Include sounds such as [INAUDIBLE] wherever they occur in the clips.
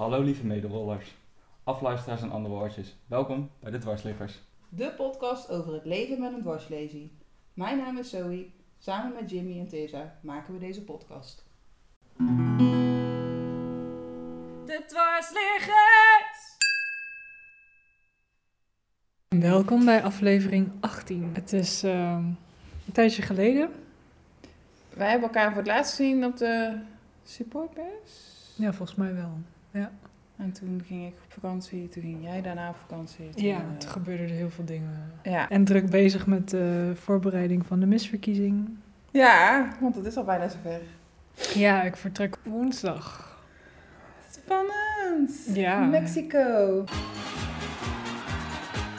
Hallo lieve mederollers, afluisteraars en andere woordjes. Welkom bij de Dwarsliggers. De podcast over het leven met een dwarslesie. Mijn naam is Zoe. Samen met Jimmy en Tessa maken we deze podcast. De dwarsliggers! Welkom bij aflevering 18. Het is ehm, een tijdje geleden. Wij hebben elkaar voor het laatst gezien op de supportbus. Ja, volgens mij wel. En toen ging ik op vakantie, toen ging jij daarna op vakantie. Toen, Ja, eh, het gebeurde er heel veel dingen. ja. En druk bezig met de voorbereiding van de misverkiezing. ja, want het is al bijna zover. Ja, ik vertrek woensdag. Spannend! Ja. Mexico.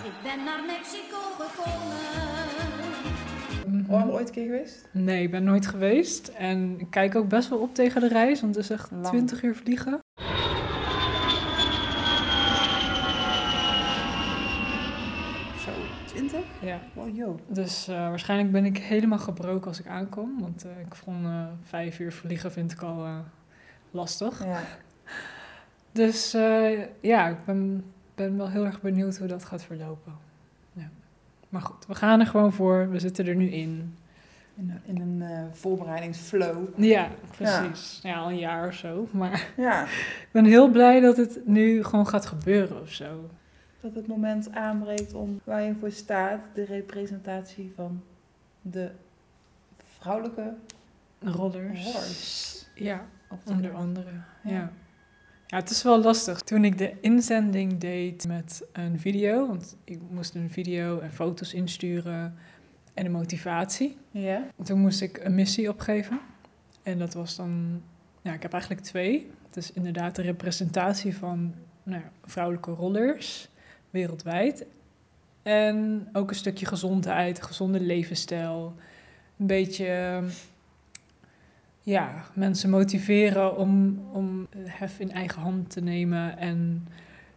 Ik ben naar Mexico gekomen. Oh, ooit een keer geweest? Nee, ik ben nooit geweest. En ik kijk ook best wel op tegen de reis, want het is echt Lang. 20 uur vliegen. Zo, 20? Ja. Wow, yo. Dus eh, waarschijnlijk ben ik helemaal gebroken als ik aankom. Want eh, ik vond eh, vijf uur vliegen vind ik al lastig. Ja. [LAUGHS] Dus ja, ik ben, ben wel heel erg benieuwd hoe dat gaat verlopen. Ja. Maar goed, we gaan er gewoon voor. We zitten er nu in. In, een- in een voorbereidingsflow. Ja, precies. Ja. al een jaar of zo. Maar Ja. [LAUGHS] ik ben heel blij dat het nu gewoon gaat gebeuren of zo. Dat het moment aanbreekt om waar je voor staat, de representatie van de vrouwelijke Rollers. Ja, onder andere. Ja. Ja. ja. het is wel lastig. Toen ik de inzending deed met een video, want ik moest een video en foto's insturen en een motivatie. Ja? Toen moest ik een missie opgeven. En dat was dan, ja, ik heb eigenlijk twee. Het is inderdaad de representatie van nou, vrouwelijke rollers wereldwijd. En ook een stukje gezondheid, gezonde levensstijl. Een beetje, ja, mensen motiveren om, om hef in eigen hand te nemen. En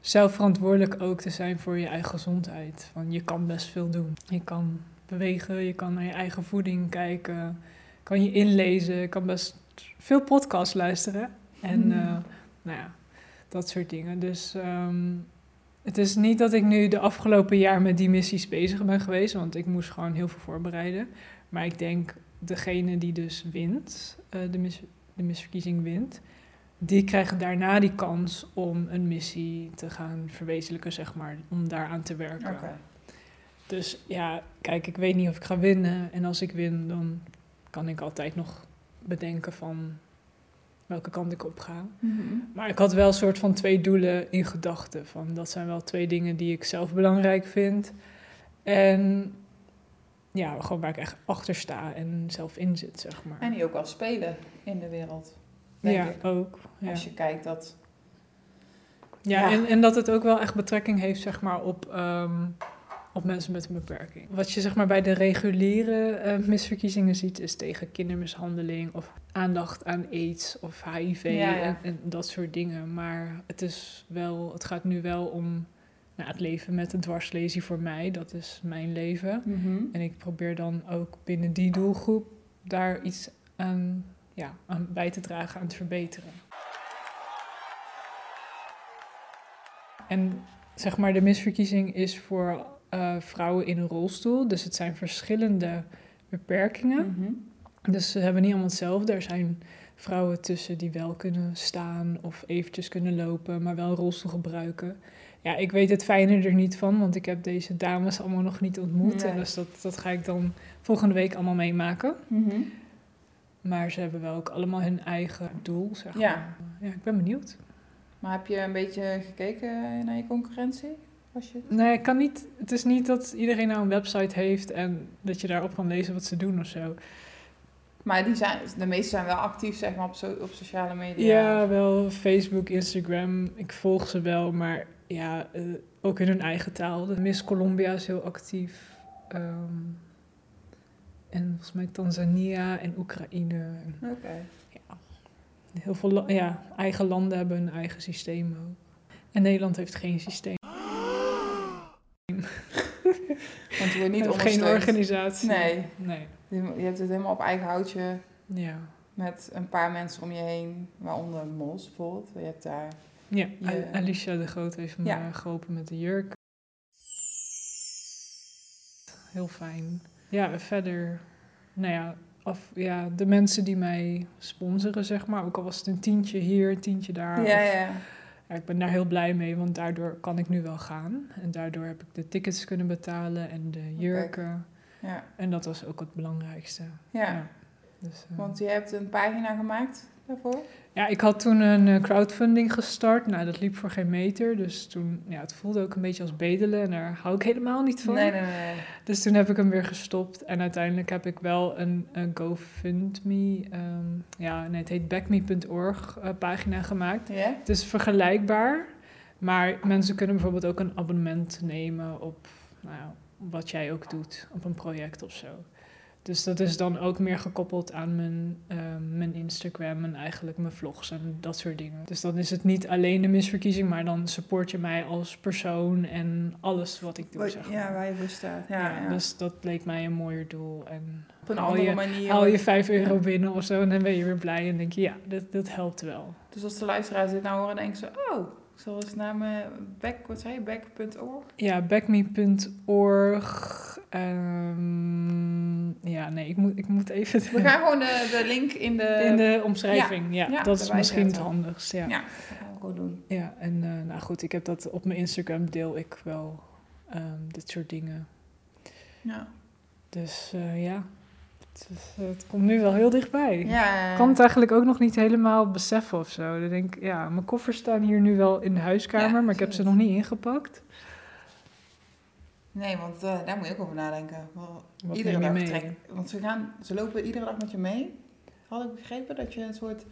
zelf verantwoordelijk ook te zijn voor je eigen gezondheid. Van je kan best veel doen. Je kan bewegen, je kan naar je eigen voeding kijken, kan je inlezen, je kan best veel podcasts luisteren. En Hmm. eh, nou ja, dat soort dingen. Dus ehm, het is niet dat ik nu de afgelopen jaar met die missies bezig ben geweest, want ik moest gewoon heel veel voorbereiden. Maar ik denk, degene die dus wint, eh, de, mis, de misverkiezing wint, die krijgen daarna die kans om een missie te gaan verwezenlijken, zeg maar, om daaraan te werken. Dus ja, kijk, ik weet niet of ik ga winnen. En als ik win, dan kan ik altijd nog bedenken van welke kant ik op ga. Mhm. Maar ik had wel een soort van twee doelen in gedachten. Van dat zijn wel twee dingen die ik zelf belangrijk vind. En ja, gewoon waar ik echt achter sta en zelf in zit, zeg maar. En die ook wel spelen in de wereld. Denk ja, ik. ook. Ja. Als je kijkt dat. Ja, Ja. En, en dat het ook wel echt betrekking heeft zeg maar, op, ehm, op mensen met een beperking. Wat je zeg maar, bij de reguliere eh, misverkiezingen ziet, is tegen kindermishandeling of aandacht aan aids of HIV Ja, ja. En, en dat soort dingen. Maar het, is wel, het gaat nu wel om nou, het leven met een dwarslesie voor mij. Dat is mijn leven. En ik probeer dan ook binnen die doelgroep daar iets aan, ja, aan bij te dragen, aan te verbeteren. En zeg maar, de misverkiezing is voor eh, vrouwen in een rolstoel. Dus het zijn verschillende beperkingen. Mhm. Dus ze hebben niet allemaal hetzelfde. Er zijn vrouwen tussen die wel kunnen staan of eventjes kunnen lopen, maar wel een rolstoel gebruiken. Ja, ik weet het fijne er niet van, want ik heb deze dames allemaal nog niet ontmoet. Nee. En dus dat, dat ga ik dan volgende week allemaal meemaken. Mhm. Maar ze hebben wel ook allemaal hun eigen doel, zeg Ja. maar. Ja, ik ben benieuwd. Maar heb je een beetje gekeken naar je concurrentie? Was je... Nee, ik kan niet. Het is niet dat iedereen nou een website heeft en dat je daarop kan lezen wat ze doen of zo. Maar die zijn, de meeste zijn wel actief zeg maar, op, so- op sociale media. Ja, wel Facebook, Instagram. Ik volg ze wel, maar ja, eh, ook in hun eigen taal. De Miss Colombia is heel actief. Ehm, en volgens mij Tanzania en Oekraïne. Oké. heel veel ja, eigen landen hebben hun eigen systeem ook. En Nederland heeft geen systeem. [LAUGHS] Want je wordt niet geen organisatie. Nee. Nee. Je hebt het helemaal op eigen houtje Ja. met een paar mensen om je heen, waaronder Mos bijvoorbeeld. Je hebt daar Ja, Je- Alicia de Groot heeft me Ja. geholpen met de jurk. Heel fijn. Ja, en verder, nou ja, af, ja, de mensen die mij sponsoren, zeg maar. Ook al was het een tientje hier, een tientje daar. Ja, of- ja. Ja, ik ben daar heel blij mee, want daardoor kan ik nu wel gaan. En daardoor heb ik de tickets kunnen betalen en de jurken. ja. En dat was ook het belangrijkste. ja. Dus, eh, Want je hebt een pagina gemaakt daarvoor? Ja, ik had toen een eh, crowdfunding gestart. Nou, dat liep voor geen meter. Dus toen, ja, het voelde ook een beetje als bedelen. En daar hou ik helemaal niet van. Nee, nee, nee. Dus toen heb ik hem weer gestopt. En uiteindelijk heb ik wel een, een GoFundMe, ehm, ja, nee, het heet backme.org eh, pagina gemaakt. Het is vergelijkbaar. Maar mensen kunnen bijvoorbeeld ook een abonnement nemen op nou wat jij ook doet, op een project of zo. Dus dat is dan ook meer gekoppeld aan mijn, ehm, mijn Instagram en eigenlijk mijn vlogs en dat soort dingen. Dus dan is het niet alleen de misverkiezing, maar dan support je mij als persoon en alles wat ik doe. Wat- Zeg ja, waar je voor staat. Ja, ja. Dus dat leek mij een mooier doel. En Op een andere je, manier. haal je 5 euro binnen of zo en dan ben je weer blij en denk je, ja, dat, dat helpt wel. Dus als de luisteraars dit nou horen, denken ze... Oh, ik zal eens naar mijn back... Wat zei je? Back.org? Ja, backme.org. ehm, ja, nee, ik moet, ik moet even We gaan gewoon de, de link in de... in de omschrijving. Ja, ja, dat is misschien het handigst. Ja, ja. Ja, dat gaan we gewoon doen. en eh, nou goed, ik heb dat op mijn Instagram deel ik wel ehm, dit soort dingen. Ja. Dus eh, ja, het, komt nu wel heel dichtbij. Ja. Ik kan het eigenlijk ook nog niet helemaal beseffen of zo. Dan denk ik, ja, mijn koffers staan hier nu wel in de huiskamer, Ja, maar ik heb ze nog niet ingepakt. Nee, want eh, daar moet je ook over nadenken. Wat iedere dag mee? trek- Want ze, gaan, ze lopen iedere dag met je mee. Had ik begrepen dat je een soort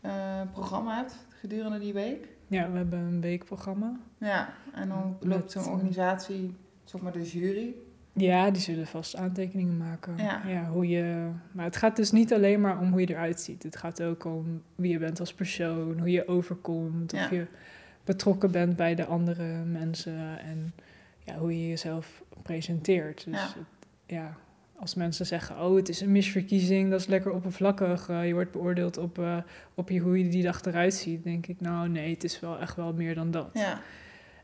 eh, programma hebt gedurende die week. Ja, we hebben een weekprogramma. Ja, en dan Met, loopt zo'n organisatie, zeg maar de jury. Ja, die zullen vast aantekeningen maken. Ja. hoe je, maar het gaat dus niet alleen maar om hoe je eruit ziet. Het gaat ook om wie je bent als persoon, hoe je overkomt, of Ja. je betrokken bent bij de andere mensen en ja, hoe je jezelf presenteert. Dus Ja. het- ja, als mensen zeggen, oh, het is een misverkiezing, dat is lekker oppervlakkig. eh, je wordt beoordeeld op, eh, op je, hoe je die dag eruit ziet. denk ik, nou nee, het is wel echt wel meer dan dat. Ja,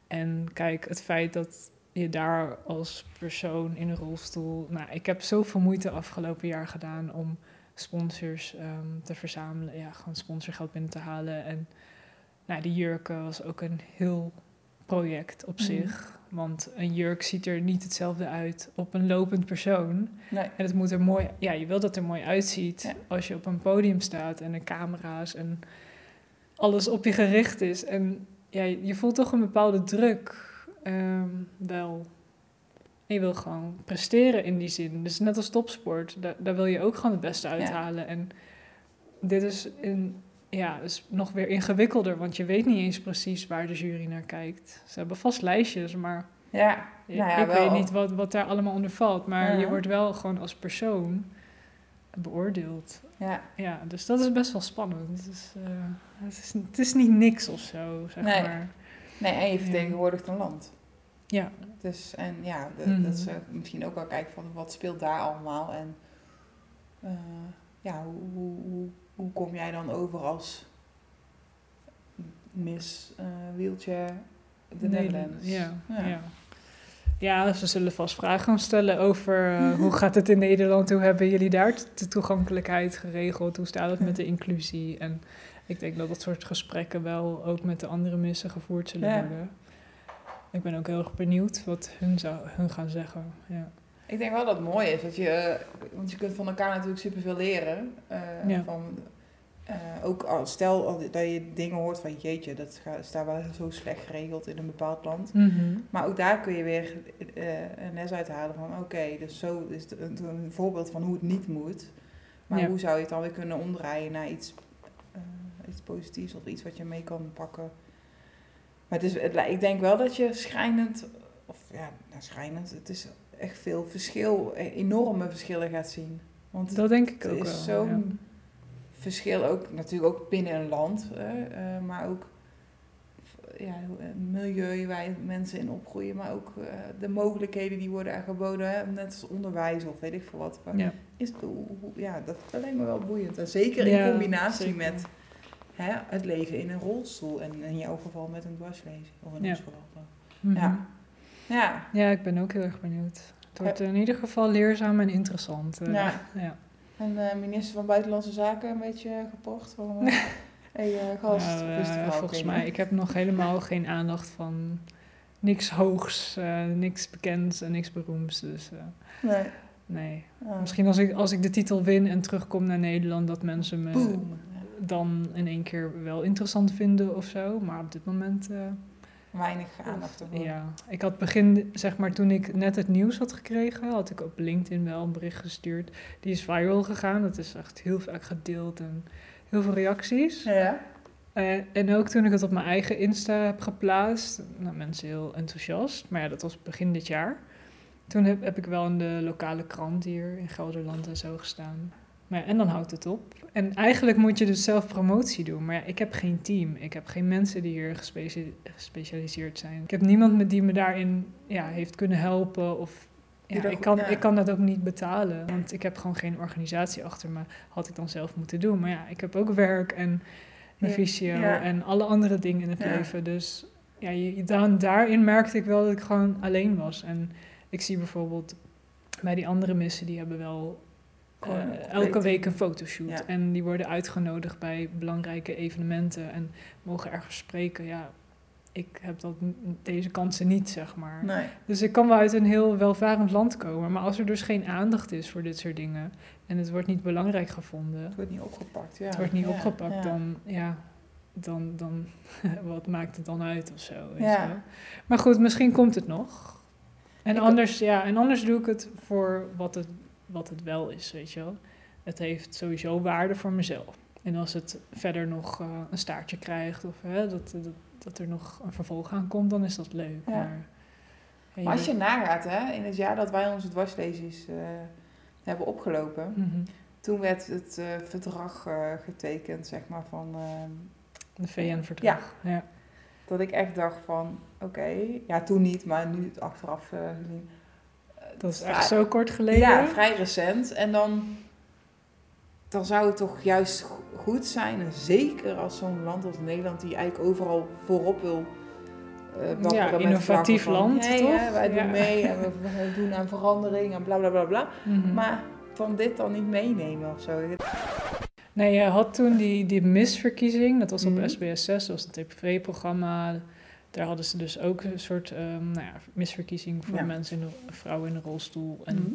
En kijk, het feit dat je daar als persoon in een rolstoel. Nou, ik heb zoveel moeite afgelopen jaar gedaan om sponsors ehm, te verzamelen. Ja, gewoon sponsorgeld binnen te halen. En nou, die jurken was ook een heel project op Mhm. zich. Want een jurk ziet er niet hetzelfde uit op een lopend persoon. nee. En het moet er mooi, ja, je wil dat er mooi uitziet Ja. als je op een podium staat en de camera's en alles op je gericht is. En ja, je voelt toch een bepaalde druk ehm, wel. En je wil gewoon presteren in die zin. Dus net als topsport, daar, daar wil je ook gewoon het beste uithalen. En dit is in, ja, is nog weer ingewikkelder, want je weet niet eens precies waar de jury naar kijkt. Ze hebben vast lijstjes, maar Ja, ik, nou ja, ik wel. weet niet wat, wat daar allemaal onder valt, maar Ja. je wordt wel gewoon als persoon beoordeeld. Ja, Ja, dus dat is best wel spannend. Dus, eh, het, is, het is niet niks of zo, zeg Nee. maar. Nee, en je vertegenwoordigt een land. Ja, Dus, en ja, de- Mhm. dat is eh, misschien ook wel kijken van wat speelt daar allemaal. En eh, ja, hoe, hoe, hoe, hoe kom jij dan over als Miss eh Wheelchair de Netherlands? Ja, Ja. ja. ja. ze zullen vast vragen gaan stellen over [LAUGHS] hoe gaat het in Nederland, hoe hebben jullie daar de toegankelijkheid geregeld, hoe staat het met de inclusie. En ik denk dat dat soort gesprekken wel ook met de andere missen gevoerd zullen Ja. worden. Ik ben ook heel erg benieuwd wat hun, zou, hun gaan zeggen. Ja. Ik denk wel dat het mooi is, dat je, want je kunt van elkaar natuurlijk superveel leren. eh, Ja. van, eh, ook als, stel al- dat je dingen hoort van jeetje, dat is daar wel zo slecht geregeld in een bepaald land. Maar ook daar kun je weer eh, een les uithalen van oké, dus zo is het een, een voorbeeld van hoe het niet moet. Maar Ja. hoe zou je het dan weer kunnen omdraaien naar iets, iets positiefs of iets wat je mee kan pakken. Maar het is, het, ik denk wel dat je schrijnend, of ja, nou, schrijnend, het is echt veel verschil, eh, enorme verschillen gaat zien. Want Dat denk ik ook wel. is zo'n verschil ook, natuurlijk ook binnen een land, hè, eh, maar ook ja, eh, milieu waar mensen in opgroeien, maar ook de mogelijkheden die worden aangeboden, hè, net als onderwijs of weet ik veel wat. ja. Is, ja, dat, dat lijkt me wel boeiend. En zeker Ja, in combinatie zeker. met hè, het leven in een rolstoel. En in jouw geval met een dwarslezing. Of in Ja. Mhm. Ja. Ja. Ja, ik ben ook heel erg benieuwd. Het wordt in ieder geval leerzaam en interessant. eh, Ja. ja. En de minister van Buitenlandse Zaken een beetje gepocht van... eh, [LAUGHS] hey, eh, gast, Nou, eh, volgens mij, ik heb nog helemaal geen aandacht van niks hoogs, eh, niks bekends en niks beroemds. Dus eh, Nee. nee. Ah. Misschien als ik, als ik de titel win en terugkom naar Nederland, dat mensen me Boom. Dan in één keer wel interessant vinden of zo. Maar op dit moment, eh, Weinig aandacht ervoor. ja. Ik had begin, zeg maar, toen ik net het nieuws had gekregen, had ik op LinkedIn wel een bericht gestuurd. Die is viral gegaan. Dat is echt heel vaak gedeeld en heel veel reacties. Ja. Eh, en ook toen ik het op mijn eigen Insta heb geplaatst, nou, mensen heel enthousiast. Maar ja, dat was begin dit jaar. Toen heb, heb ik wel in de lokale krant hier in Gelderland en zo gestaan. Maar en dan houdt het op. En eigenlijk moet je dus zelf promotie doen. Maar ja, ik heb geen team. Ik heb geen mensen die hier gespecia- gespecialiseerd zijn. Ik heb niemand met die me daarin ja, heeft kunnen helpen. Of, ja, ik, kan, ik kan dat ook niet betalen. Want ik heb gewoon geen organisatie achter me. Had ik dan zelf moeten doen. Maar ja, ik heb ook werk en mijn visio en alle andere dingen in het leven. Dus ja, je, dan, daarin merkte ik wel dat ik gewoon alleen was. En ik zie bijvoorbeeld bij die andere missen, die hebben wel Eh, elke week een fotoshoot. Ja. En die worden uitgenodigd bij belangrijke evenementen en mogen ergens spreken. Ja, ik heb dat, deze kansen niet, zeg maar. Nee. Dus ik kan wel uit een heel welvarend land komen. Maar als er dus geen aandacht is voor dit soort dingen en het wordt niet belangrijk gevonden, Het wordt niet opgepakt, ja. het wordt niet Ja, opgepakt, ja. dan ja, dan, dan [LAUGHS] wat maakt het dan uit of zo. Ja. Maar goed, misschien komt het nog. En Ik- anders, ja, en anders doe ik het voor wat het, wat het wel is, weet je wel. Het heeft sowieso waarde voor mezelf. En als het verder nog eh, een staartje krijgt of hè, dat, dat, dat er nog een vervolg aan komt, dan is dat leuk. Ja. Maar, als je nagaat, hè, in het jaar dat wij onze dwarslezers eh, hebben opgelopen, Mhm. toen werd het eh, verdrag eh, getekend, zeg maar, van... ehm, De VN-verdrag. Ja. dat ik echt dacht van, oké, ja, toen niet, maar nu het achteraf eh, gezien. Dat is echt zo kort geleden. Ja, vrij recent. En dan, dan zou het toch juist go- goed zijn, en zeker als zo'n land als Nederland, die eigenlijk overal voorop wil. wapperen Ja, innovatief van, land, hey, toch? hè, wij Ja. doen mee en we, we doen aan verandering en bla bla bla bla. Mhm. Maar van dit dan niet meenemen of zo. Nee, je had toen die, die misverkiezing, dat was op Mhm. SBS 6, dat was het tv-programma. Daar hadden ze dus ook een soort ehm, nou ja, misverkiezing voor Ja. mensen, in de, vrouwen in een rolstoel. En Mhm.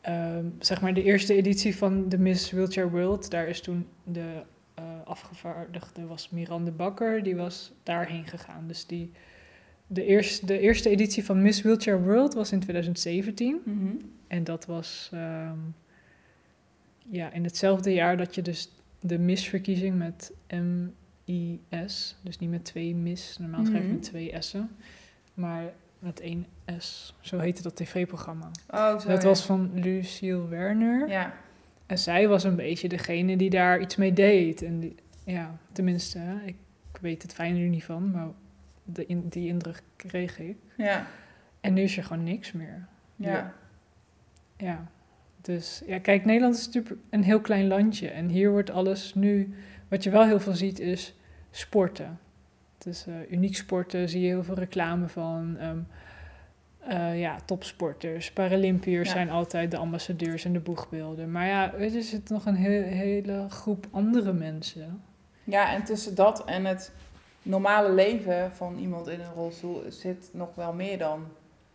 ehm, zeg maar de eerste editie van de Miss Wheelchair World, daar is toen de eh, afgevaardigde was Miranda Bakker, die was daarheen gegaan. Dus die, de, eerste, de eerste editie van Miss Wheelchair World was in 2017. Mhm. En dat was ehm, ja, in hetzelfde jaar dat je dus de misverkiezing met M-I-S, dus niet met twee mis, normaal schrijf je Mhm. met twee S'en, maar met één S. Zo heette dat tv-programma. Oh, zo, dat ja. was van Lucille Werner. Ja, En zij was een beetje degene die daar iets mee deed. En die, ja, tenminste, ik weet het fijn er niet van, maar de in, die indruk kreeg ik. ja, En nu is er gewoon niks meer. ja. Ja. Ja, dus ja, kijk, Nederland is natuurlijk een heel klein landje. En hier wordt alles nu, wat je wel heel veel ziet, is sporten. Dus eh, uniek sporten zie je heel veel reclame van. ehm, eh, ja, topsporters, Paralympiërs Ja. zijn altijd de ambassadeurs en de boegbeelden. Maar ja, er zit nog een he- hele groep andere mensen. Ja, en tussen dat en het normale leven van iemand in een rolstoel zit nog wel meer dan.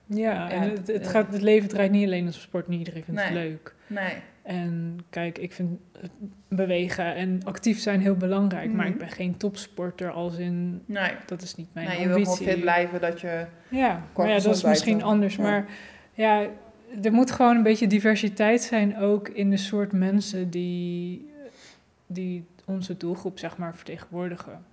Ja, en het, het, eh, gaat, het leven draait niet alleen om sport, niet iedereen vindt het leuk. Nee. En kijk, ik vind het bewegen en actief zijn heel belangrijk. Maar Mhm. ik ben geen topsporter als in... Nee. Dat is niet mijn nee, je wil ambitie. gewoon fit blijven dat je... Ja, maar ja, dat is misschien dan. anders. Ja. Maar ja, er moet gewoon een beetje diversiteit zijn ook in de soort mensen die, die onze doelgroep zeg maar vertegenwoordigen.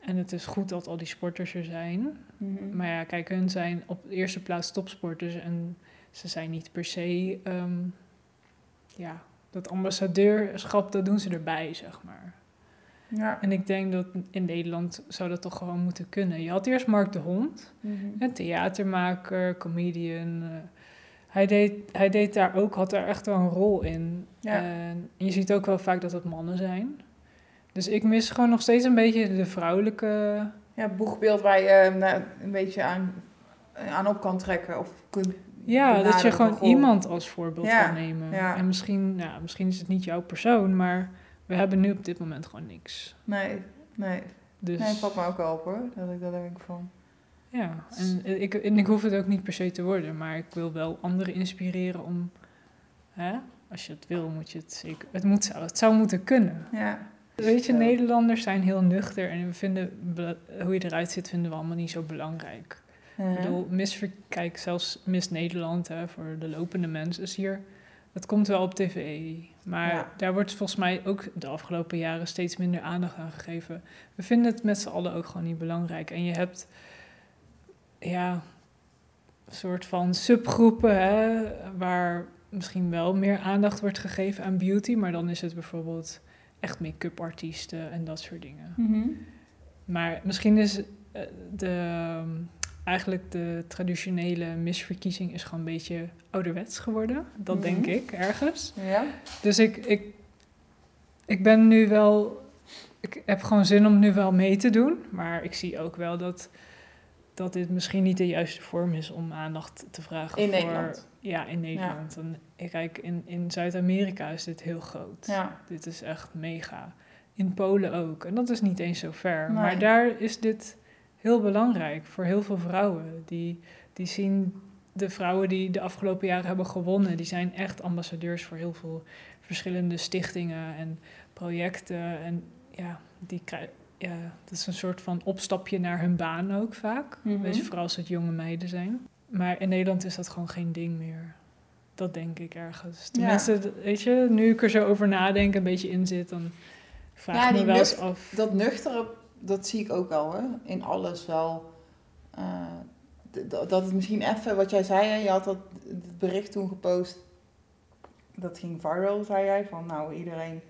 En het is goed dat al die sporters er zijn. Mhm. Maar ja, kijk, hun zijn op de eerste plaats topsporters en ze zijn niet per se, ehm, ja, dat ambassadeurschap, dat doen ze erbij, zeg maar. Ja. En ik denk dat in Nederland zou dat toch gewoon moeten kunnen. Je had eerst Mark de Hond, Mhm. een theatermaker, comedian. eh, hij, deed, hij deed daar ook, had daar echt wel een rol in. Ja. En je ziet ook wel vaak dat het mannen zijn. Dus ik mis gewoon nog steeds een beetje de vrouwelijke... Ja, boegbeeld waar je nou, een beetje aan, aan op kan trekken. Of kunt Ja, dat je gewoon iemand als voorbeeld Ja, kan nemen. ja. En misschien, nou, misschien is het niet jouw persoon, maar we hebben nu op dit moment gewoon niks. Nee, nee. Dus Nee, het valt me ook wel op hoor. Dat ik dat denk van. ja, en ik, en ik hoef het ook niet per se te worden, maar ik wil wel anderen inspireren om, hè, als je het wil, moet je het zeker, het, moet, het zou moeten kunnen. Ja. Weet je. Nederlanders zijn heel nuchter en we vinden hoe je eruit zit vinden we allemaal niet zo belangrijk. Ik bedoel, kijk, zelfs Miss Nederland, hè, voor de lopende mensen, is hier... Het komt wel op tv, maar Ja. daar wordt volgens mij ook de afgelopen jaren steeds minder aandacht aan gegeven. We vinden het met z'n allen ook gewoon niet belangrijk. En je hebt, ja, een soort van subgroepen, hè, waar misschien wel meer aandacht wordt gegeven aan beauty, maar dan is het bijvoorbeeld echt make-up artiesten en dat soort dingen. Mhm. Maar misschien is eh, de, eigenlijk de traditionele misverkiezing is gewoon een beetje ouderwets geworden. Dat Mhm. denk ik ergens. Ja. Dus ik, ik, ik ben nu wel... Ik heb gewoon zin om nu wel mee te doen. Maar ik zie ook wel dat, dat dit misschien niet de juiste vorm is om aandacht te vragen In voor... Nederland. Ja, in Nederland. En ik kijk, in, in Zuid-Amerika is dit heel groot. Ja. Dit is echt mega. In Polen ook. En dat is niet eens zo ver. Nee. Maar daar is dit heel belangrijk voor heel veel vrouwen. Die, die zien de vrouwen die de afgelopen jaren hebben gewonnen, die zijn echt ambassadeurs voor heel veel verschillende stichtingen en projecten. En ja, die krijgen. Ja, dat is een soort van opstapje naar hun baan ook vaak. Weet je, vooral als het jonge meiden zijn. Maar in Nederland is dat gewoon geen ding meer. Dat denk ik ergens. Tenminste, weet je, nu ik er zo over nadenk, een beetje in zit, dan vraag Ja, ik me wel eens af. Dat nuchtere, dat zie ik ook wel hè. In alles wel. eh, dat het misschien even, wat jij zei, hè, je had dat het bericht toen gepost. Dat ging viral, zei jij. Van nou, iedereen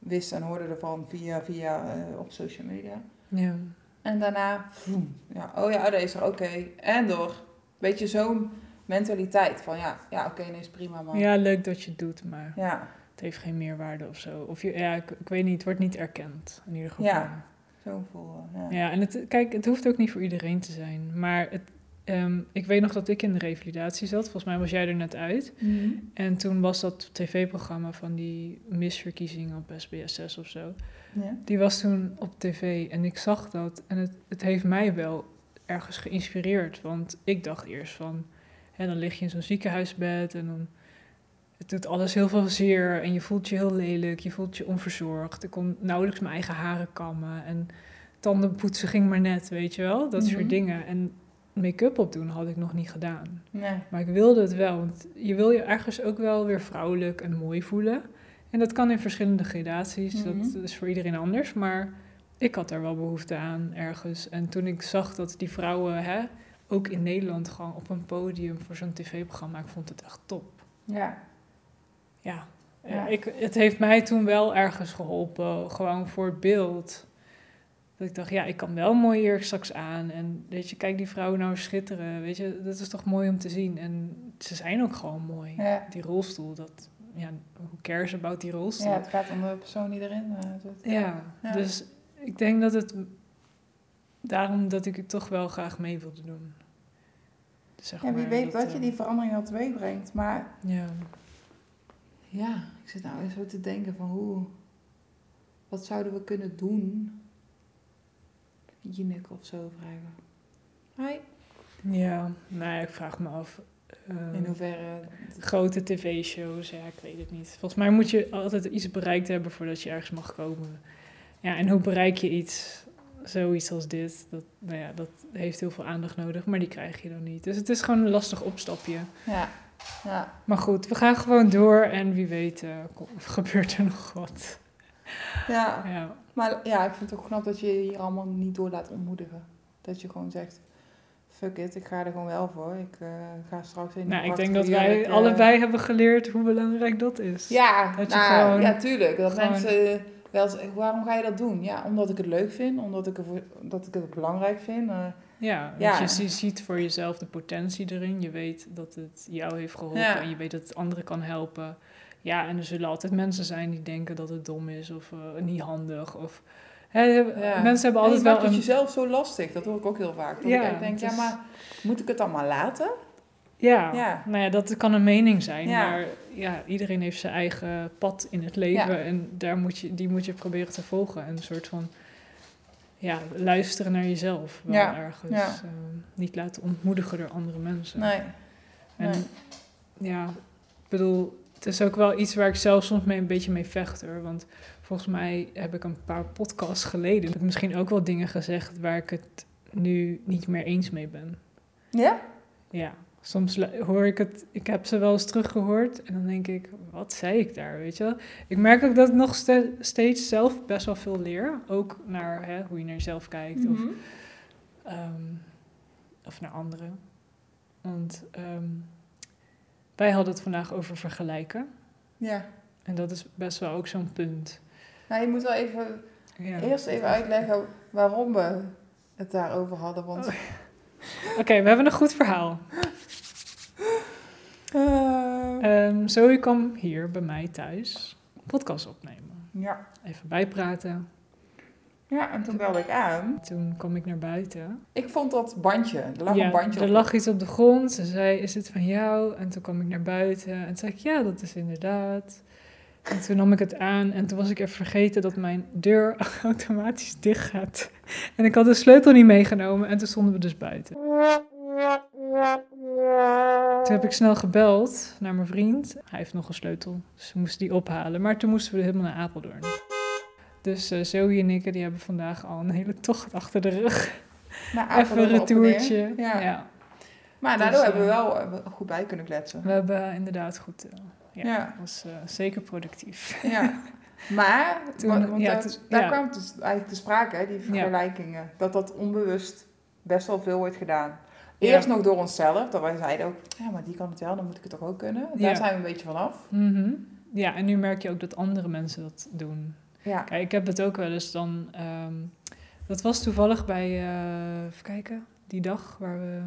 wist en hoorde ervan via, via eh, op social media. Ja. En daarna, vroom, ja, oh ja, er, oké. En door. Weet je, zo'n mentaliteit van ja, ja oké, nee, is prima man. ja, leuk dat je het doet, maar Ja, het heeft geen meerwaarde of zo. Of je, ja, ik, ik weet niet, het wordt niet erkend in ieder geval. Ja. zo'n gevoel. Ja. Ja, en het, kijk, het hoeft ook niet voor iedereen te zijn. Maar het, ehm, ik weet nog dat ik in de revalidatie zat. Volgens mij was jij er net uit. Mhm. En toen was dat tv-programma van die misverkiezing op SBS 6 of zo. ja. Die was toen op tv en ik zag dat. En het, het heeft mij wel ergens geïnspireerd. Want ik dacht eerst van... Hè, dan lig je in zo'n ziekenhuisbed en dan... Het doet alles heel veel zeer en je voelt je heel lelijk. Je voelt je onverzorgd. Ik kon nauwelijks mijn eigen haren kammen. En tandenpoetsen ging maar net, weet je wel? Dat Mhm. soort dingen. En make-up opdoen had ik nog niet gedaan. Nee. Maar ik wilde het wel, want je wil je ergens ook wel weer vrouwelijk en mooi voelen. En dat kan in verschillende gradaties, Mhm. dat is voor iedereen anders. Maar ik had daar wel behoefte aan ergens. En toen ik zag dat die vrouwen, hè, ook in Nederland, gewoon op een podium voor zo'n tv-programma, ik vond het echt top. Ja. Ja, Ja. Ik, het heeft mij toen wel ergens geholpen, gewoon voor het beeld. Dat ik dacht, ja, ik kan wel mooi hier straks aan. En weet je, kijk die vrouwen nou schitteren. Weet je, dat is toch mooi om te zien. En ze zijn ook gewoon mooi. Ja. Die rolstoel, dat, ja, hoe cares about die rolstoel? ja, het gaat om de persoon die erin eh, zit. Ja, Ja. dus ik denk dat het daarom dat ik het toch wel graag mee wilde doen. Dus zeg Ja, wie maar weet dat, wat je eh, die verandering al teweeg brengt. Maar Ja, ja, ik zit nou eens zo te denken van hoe... Wat zouden we kunnen doen? Jinek of zo vragen. Hi. ja, nou ja, ik vraag me af. eh, In hoeverre... grote tv-shows, ja, ik weet het niet. Volgens mij moet je altijd iets bereikt hebben voordat je ergens mag komen. Ja, en hoe bereik je iets, zoiets als dit? Dat, nou ja, dat heeft heel veel aandacht nodig, maar die krijg je dan niet. Dus het is gewoon een lastig opstapje. Ja. Ja. Maar goed, we gaan gewoon door en wie weet eh, kom- [LAUGHS] gebeurt er nog wat. ja. Ja, Maar ja, ik vind het ook knap dat je je hier allemaal niet door laat ontmoedigen. Dat je gewoon zegt... Fuck it, ik ga er gewoon wel voor. Ik eh, ga straks in die nou, ik denk dat wij eh, allebei hebben geleerd hoe belangrijk dat is. Ja, Dat je nou, gewoon- ja, tuurlijk. Dat gewoon- mensen eh, wel zeggen, waarom ga je dat doen? Ja, omdat ik het leuk vind, omdat ik, ervoor, dat ik het belangrijk vind. eh. Ja, Ja. want je zie- ziet voor jezelf de potentie erin. Je weet dat het jou heeft geholpen Ja. en je weet dat het anderen kan helpen. Ja, en er zullen altijd mensen zijn die denken dat het dom is of eh, niet handig. Of, hè, Ja. Mensen hebben En altijd je wel het een... jezelf zo lastig. Dat hoor ik ook heel vaak. Dat Ja, ik denk, ja, maar moet ik het dan maar laten? Ja, Ja. nou ja, dat kan een mening zijn. Ja. Maar ja, iedereen heeft zijn eigen pad in het leven. Ja. En daar moet je, die moet je proberen te volgen. En een soort van ja, luisteren naar jezelf. Wel Ja, ergens. eh, niet laten ontmoedigen door andere mensen. Nee. En Nee. ja, ik bedoel, het is ook wel iets waar ik zelf soms mee een beetje mee vecht hoor. Want volgens mij heb ik een paar podcasts geleden. Heb ik misschien ook wel dingen gezegd waar ik het nu niet meer eens mee ben. Ja? Ja, soms hoor ik het, ik heb ze wel eens teruggehoord en dan denk ik, wat zei ik daar, weet je wel? Ik merk ook dat ik nog ste- steeds zelf best wel veel leer, ook naar hè, hoe je naar jezelf kijkt of, Mhm. ehm, of naar anderen. Want ehm, wij hadden het vandaag over vergelijken Ja. en dat is best wel ook zo'n punt. Nou, je moet wel even, Ja. eerst even uitleggen waarom we het daarover hadden. Want Oh. Oké, we hebben een goed verhaal. Eh, Ehm Zoe kwam hier bij mij thuis een podcast opnemen. ja. Even bijpraten. Ja, en toen belde ik aan. Toen kwam ik naar buiten. Ik vond dat bandje, er lag ja, een bandje er op. lag iets op de grond. Ze zei, is dit van jou? En toen kwam ik naar buiten. En toen zei ik, ja, dat is inderdaad. En toen nam ik het aan. En toen was ik even vergeten dat mijn deur [LAUGHS] automatisch dicht gaat. En ik had de sleutel niet meegenomen. En toen stonden we dus buiten. Toen heb ik snel gebeld naar mijn vriend. Hij heeft nog een sleutel, dus we moesten die ophalen. Maar toen moesten we helemaal naar Apeldoorn. Dus eh Zoe en ik die hebben vandaag al een hele tocht achter de rug. Maar [LAUGHS] Even een retourtje. Ja. Ja. Maar Dus, daardoor hebben we eh, wel eh, goed bij kunnen kletsen. We hebben inderdaad goed. ja, Ja. was zeker productief. Ja. Maar, [LAUGHS] Toen- want, ja, daar, toen- daar ja. kwam het dus eigenlijk te sprake, hè, die vergelijkingen. Dat dat onbewust best wel veel wordt gedaan. Eerst nog door onszelf, dat wij zeiden ook, ja, maar die kan het wel, dan moet ik het toch ook kunnen. Daar zijn we een beetje vanaf. Mhm. Ja, en nu merk je ook dat andere mensen dat doen. Ja. Kijk, ik heb het ook wel eens dan. ehm, dat was toevallig bij, eh, even kijken, die dag waar we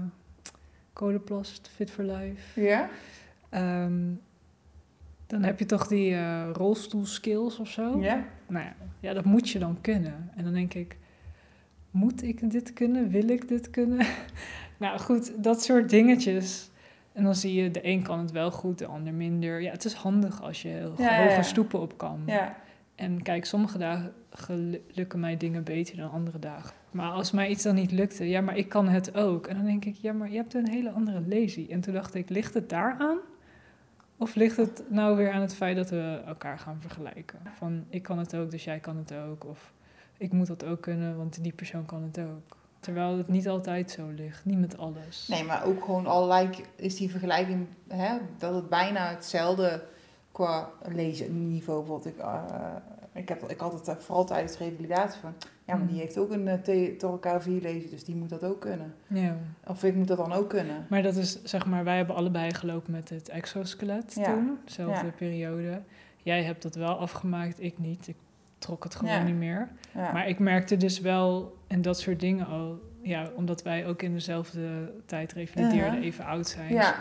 Kolenplast, Fit for Life. Ja? Ehm, dan heb je toch die eh rolstoelskills of zo. Ja? Nou ja, ja, dat moet je dan kunnen. En dan denk ik, moet ik dit kunnen? Wil ik dit kunnen? [LAUGHS] nou goed, dat soort dingetjes. En dan zie je, de een kan het wel goed, de ander minder. Ja, het is handig als je ja, hoge ja. stoepen op kan. Ja. En kijk, sommige dagen lukken mij dingen beter dan andere dagen. Maar als mij iets dan niet lukte, ja, maar ik kan het ook. En dan denk ik, ja, maar je hebt een hele andere lazy. En toen dacht ik, ligt het daaraan? Of ligt het nou weer aan het feit dat we elkaar gaan vergelijken? Van, ik kan het ook, dus jij kan het ook. Of, ik moet dat ook kunnen, want die persoon kan het ook. Terwijl het niet altijd zo ligt, niet met alles. Nee, maar ook gewoon allerlei is die vergelijking, hè, dat het bijna hetzelfde qua lezen niveau. Bijvoorbeeld, ik, eh, ik, heb, ik had het eh, vooral tijdens revalidatie van, ja, maar die Mm. heeft ook een uh, elkaar vier lezen, dus die moet dat ook kunnen. Ja. Of ik moet dat dan ook kunnen. Maar dat is, zeg maar, wij hebben allebei gelopen met het exoskelet Ja. toen, dezelfde Ja. periode. Jij hebt dat wel afgemaakt, ik niet. Ik trok het gewoon niet meer. Maar ik merkte dus wel en dat soort dingen al, ja, omdat wij ook in dezelfde tijd revalideerden, Uh-huh. even oud zijn. ja.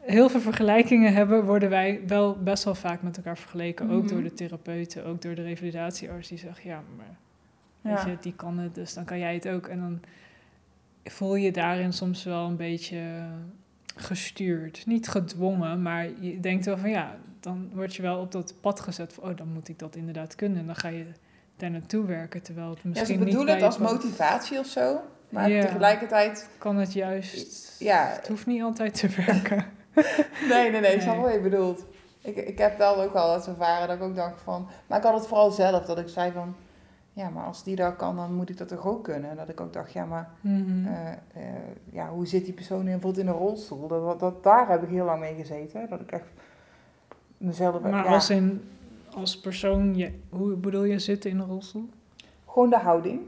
Heel veel vergelijkingen hebben, worden wij wel best wel vaak met elkaar vergeleken. Ook Mhm. door de therapeuten, ook door de revalidatiearts die zegt, ja, maar Ja. Je, die kan het, dus dan kan jij het ook. En dan voel je daarin soms wel een beetje gestuurd. Niet gedwongen, maar je denkt wel van ja, dan word je wel op dat pad gezet van oh, dan moet ik dat inderdaad kunnen. En dan ga je daar naartoe werken, terwijl het ja, misschien ze niet bedoelen bij het je als motivatie of zo. Maar Ja. tegelijkertijd, Kan het juist... ja, Het hoeft niet altijd te [LAUGHS] werken. [LAUGHS] nee, nee, nee, ik snap wel wat je bedoelt. Ik, ik heb wel ook al het ervaren dat ik ook dacht van... Maar ik had het vooral zelf, dat ik zei van... Ja, maar als die dat kan, dan moet ik dat toch ook kunnen. En dat ik ook dacht, ja, maar Mhm. eh, eh, ja, hoe zit die persoon in, bijvoorbeeld in een rolstoel? Dat, dat, daar heb ik heel lang mee gezeten. Dat ik echt mezelf... maar ja, als, in, als persoon, je, hoe bedoel je zitten in een rolstoel? Gewoon de houding.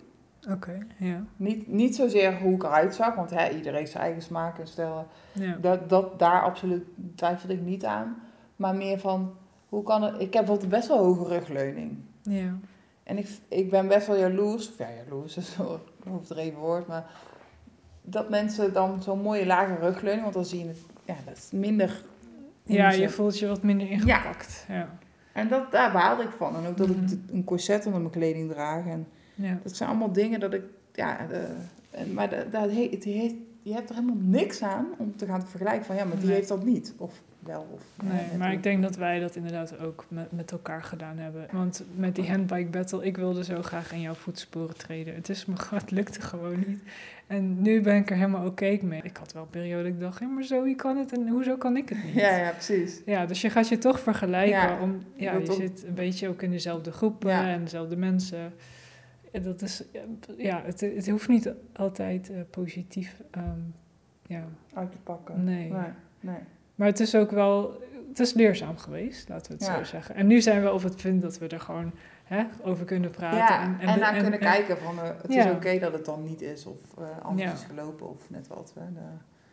Oké, ja. Niet, niet zozeer hoe ik eruit zag, want hè, iedereen heeft zijn eigen smaak en stellen. ja. Dat, dat, daar absoluut twijfelde ik niet aan. Maar meer van, hoe kan het... Ik heb bijvoorbeeld best wel hoge rugleuning. ja. En ik, ik ben best wel jaloers, of ja, jaloers [LAUGHS] is een overdreven woord, maar dat mensen dan zo'n mooie lage rugleuning, want dan zie je het, ja, dat is minder Ja, je voelt je wat minder ingepakt. Ja. En dat, daar baalde ik van. En ook dat Mhm. ik een corset onder mijn kleding draag. En Ja. dat zijn allemaal dingen dat ik... Ja, de, en- maar dat, dat he- het je hebt er helemaal niks aan om te gaan vergelijken van... Ja, maar die Nee. heeft dat niet. Of wel. Of, Nee, maar ik denk dat wij dat inderdaad ook met, met elkaar gedaan hebben. Want met die handbike battle, ik wilde zo graag in jouw voetsporen treden. Het, is me, het lukte gewoon niet. En nu ben ik er helemaal oké mee. Ik had wel een periode dat ik dacht, ja, maar zo kan het en hoezo kan ik het niet? Ja, ja, precies. Ja, dus je gaat je toch vergelijken. Ja, om, je ja, je zit een beetje ook in dezelfde groepen Ja. en dezelfde mensen. En dat is, ja, het, het hoeft niet altijd eh, positief. ehm, ja. Uit te pakken. Nee. Nee, nee. Maar het is ook wel, het is leerzaam geweest, laten we het Ja. zo zeggen. En nu zijn we op het punt dat we er gewoon hè, over kunnen praten. Ja, en, de- naar kunnen kijken van eh, het is oké dat het dan niet is of eh, anders is gelopen of net wat. Hè, de-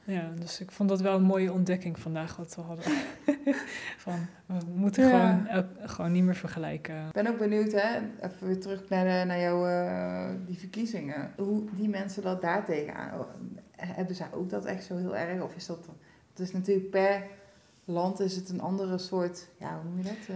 Ja, dus ik vond dat wel een mooie ontdekking vandaag wat we hadden. [LAUGHS] Van, we moeten Ja. gewoon, eh, gewoon niet meer vergelijken. Ik ben ook benieuwd, hè, even weer terug naar, de, naar jouw eh, die verkiezingen. Hoe die mensen dat daar tegenaan. Hebben zij ook dat echt zo heel erg? Of is dat. Het is natuurlijk per land is het een andere soort. Ja, hoe noem je dat? Eh,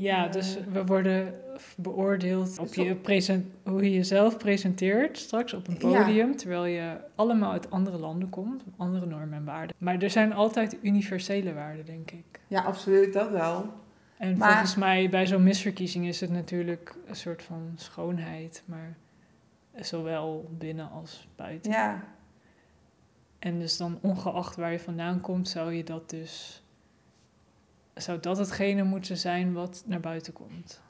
Ja, Eh, dus we worden beoordeeld op je present, hoe je jezelf presenteert straks op een Ja. podium, terwijl je allemaal uit andere landen komt, andere normen en waarden. Maar er zijn altijd universele waarden, denk ik. ja, absoluut, dat wel. En Maar- volgens mij bij zo'n misverkiezing is het natuurlijk een soort van schoonheid, maar zowel binnen als buiten. Ja, En dus dan ongeacht waar je vandaan komt, zou je dat dus, zou dat hetgene moeten zijn wat naar buiten komt,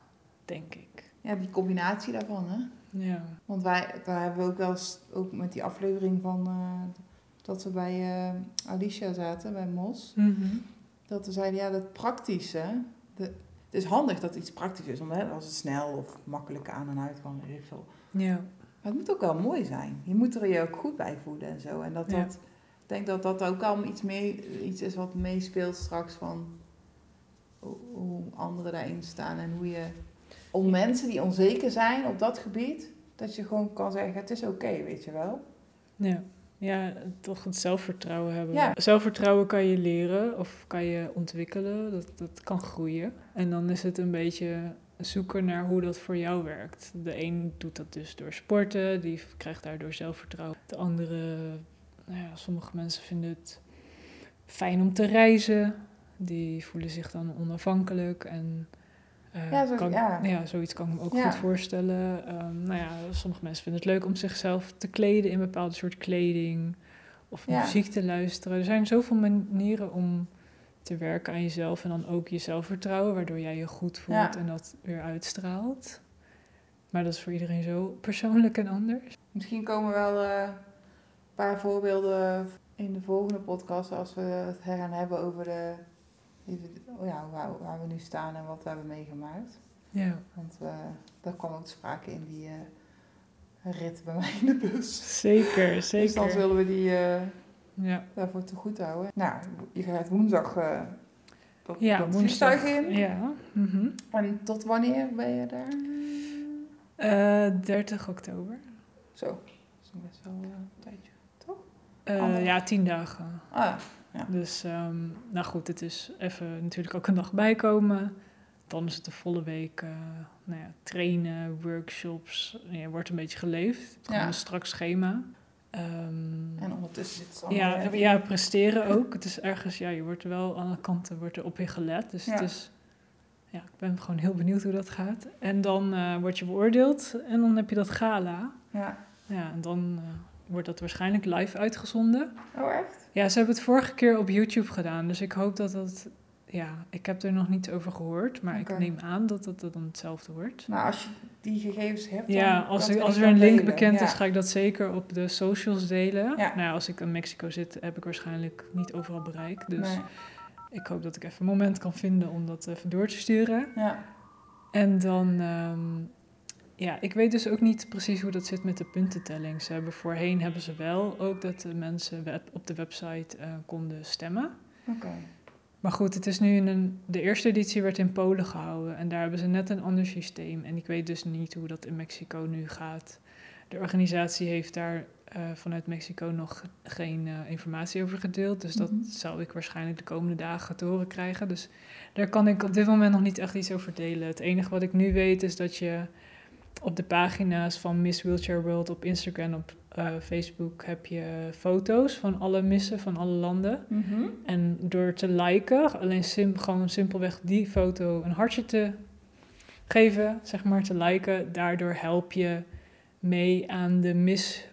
denk ik. ja, die combinatie daarvan, hè. Ja. Want wij, daar hebben we ook wel eens, ook met die aflevering van, eh, dat we bij eh, Alicia zaten, bij Mos. Dat we zeiden, ja, dat praktische, de, het is handig dat iets praktisch is, omdat als het snel of makkelijk aan en uit kan, weet veel. Ja. Maar het moet ook wel mooi zijn. Je moet er je ook goed bij voelen en zo. En dat Ja. dat, ik denk dat dat ook al iets, mee, iets is wat meespeelt straks van hoe, anderen daarin staan en hoe je, om mensen die onzeker zijn op dat gebied, dat je gewoon kan zeggen, het is oké, weet je wel. Ja. ja, toch het zelfvertrouwen hebben. Ja. Zelfvertrouwen kan je leren of kan je ontwikkelen. Dat, dat kan groeien. En dan is het een beetje zoeken naar hoe dat voor jou werkt. De een doet dat dus door sporten, die krijgt daardoor zelfvertrouwen. De andere, nou ja, sommige mensen vinden het fijn om te reizen. Die voelen zich dan onafhankelijk en... eh, Ja, zo- kan, ja. zoiets kan ik me ook Ja. goed voorstellen. Ehm, nou ja, sommige mensen vinden het leuk om zichzelf te kleden in bepaalde soort kleding. Of Ja. muziek te luisteren. Er zijn zoveel manieren om te werken aan jezelf. En dan ook je zelfvertrouwen, waardoor jij je goed voelt Ja. en dat weer uitstraalt. Maar dat is voor iedereen zo persoonlijk en anders. Misschien komen wel eh, een paar voorbeelden in de volgende podcast als we het hergaan hebben over de, ja, waar, waar we nu staan en wat we hebben meegemaakt. Ja, Want eh dat kwam ook sprake in die eh, rit bij mij in de bus. zeker, [LAUGHS] Dus dan zeker. zullen we die eh, Ja, daarvoor te goed houden. Nou, je gaat woensdag dat, ja dat woensdag. vliegtuig in. Ja. mhm. En tot wanneer ben je daar? Eh, 30 oktober. Zo, dat is best wel een tijdje. Anderhalf. ja, 10 dagen. Ah, Dus, ehm, nou goed, het is even natuurlijk ook een dag bijkomen. Dan is het de volle week, eh, nou ja, trainen, workshops. Ja, wordt een beetje geleefd. Gewoon Ja. een strak schema. Ehm, en ondertussen zit het allemaal ja, ja, presteren ook. Het is ergens, ja, je wordt er wel aan alle kanten wordt er op je gelet. Dus het Ja. is, ja, ik ben gewoon heel benieuwd hoe dat gaat. En dan eh, word je beoordeeld en dan heb je dat gala. Ja. Ja, en dan eh, wordt dat waarschijnlijk live uitgezonden. Oh, echt? Ja, ze hebben het vorige keer op YouTube gedaan. Dus ik hoop dat dat... Ja, ik heb er nog niet over gehoord. Maar ik neem aan dat dat dan hetzelfde wordt. Nou, als je die gegevens hebt, Ja, als, er, als er een link delen. bekend Ja. is, ga ik dat zeker op de socials delen. Ja. Nou ja, als ik in Mexico zit, heb ik waarschijnlijk niet overal bereik. Dus Nee. ik hoop dat ik even een moment kan vinden om dat even door te sturen. Ja. En dan, ehm, ja, ik weet dus ook niet precies hoe dat zit met de puntentelling. Ze hebben voorheen hebben ze wel ook dat de mensen web- op de website eh, konden stemmen. Oké. Maar goed, het is nu in een, de eerste editie werd in Polen gehouden en daar hebben ze net een ander systeem. En ik weet dus niet hoe dat in Mexico nu gaat. De organisatie heeft daar eh, vanuit Mexico nog geen eh, informatie over gedeeld. Dus dat Mhm. zou ik waarschijnlijk de komende dagen te horen krijgen. Dus daar kan ik op dit moment nog niet echt iets over delen. Het enige wat ik nu weet is dat je op de pagina's van Miss Wheelchair World op Instagram, op eh, Facebook, heb je foto's van alle missen van alle landen. Mhm. En door te liken, alleen sim, gewoon simpelweg die foto een hartje te geven, zeg maar, te liken, daardoor help je mee aan de mis,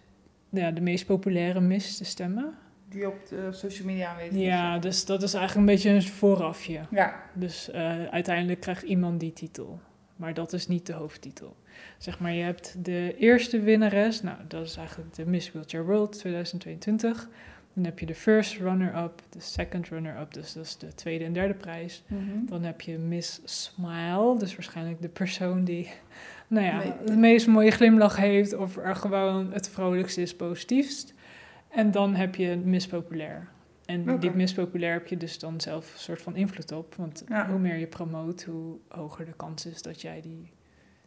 ja, de meest populaire mis te stemmen. Die op de social media aanwezig is. Ja, dus dat is eigenlijk een beetje een voorafje. Ja. Dus eh, uiteindelijk krijgt iemand die titel. Maar dat is niet de hoofdtitel. Zeg maar, je hebt de eerste winnares. Nou, dat is eigenlijk de Miss Wheelchair World 2022. Dan heb je de first runner-up, de second runner-up. Dus dat is de tweede en derde prijs. Mhm. Dan heb je Miss Smile. Dus waarschijnlijk de persoon die nou ja, Nee. de meest mooie glimlach heeft. Of er gewoon het vrolijkste is, positiefst. En dan heb je Miss Populair. En Oké. die Miss Populair heb je dus dan zelf een soort van invloed op. Want Ja. hoe meer je promoot, hoe hoger de kans is dat jij die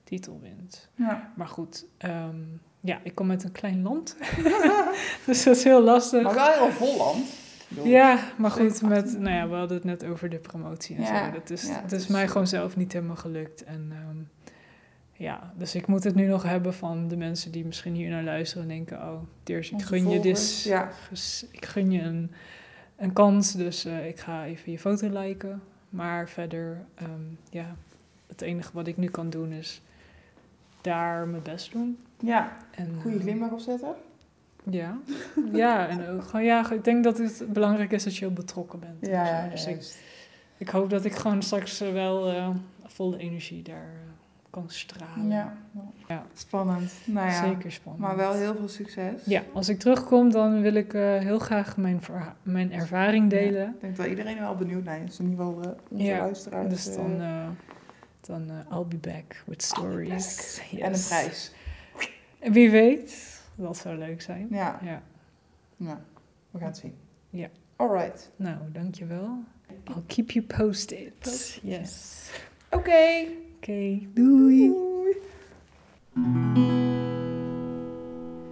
titel wint. Ja. Maar goed, ehm, ja, ik kom uit een klein land. [LAUGHS] [LAUGHS] dus dat is heel lastig. Maar wel heel vol land. Ja, maar goed, 17, met, 18. nou ja, we hadden het net over de promotie en Ja, zo. Dat is, ja, het dat is mij gewoon zelf niet helemaal gelukt. En ehm, ja, dus ik moet het nu nog hebben van de mensen die misschien hier naar luisteren en denken... Oh, Teers, ik gun je dit. Ik gun je een, een kans, dus eh, ik ga even je foto liken. Maar verder, ehm, ja, het enige wat ik nu kan doen is daar mijn best doen. Ja, En, goede eh, glimlach opzetten. Ja, [LAUGHS] ja, en ook gewoon, ja, ik denk dat het belangrijk is dat je heel betrokken bent. Ja, Dus ja, ik, juist. ik hoop dat ik gewoon straks eh, wel eh, volle energie daar eh, kan stralen. Ja. Ja. Spannend. Nou ja, Zeker spannend. maar wel heel veel succes. Ja, als ik terugkom, dan wil ik eh, heel graag mijn, mijn ervaring delen. Ik denk dat iedereen er wel benieuwd naar is. In ieder geval eh, onze Ja, luisteraars. dus eh, dan, dan I'll be back with stories. back. En een prijs. En Wie weet, dat zou leuk zijn. Ja, Ja. nou, we gaan het zien. Ja. Alright. Nou, dankjewel. I'll keep you posted. Posted. Yes. Oké okay, doei. doei.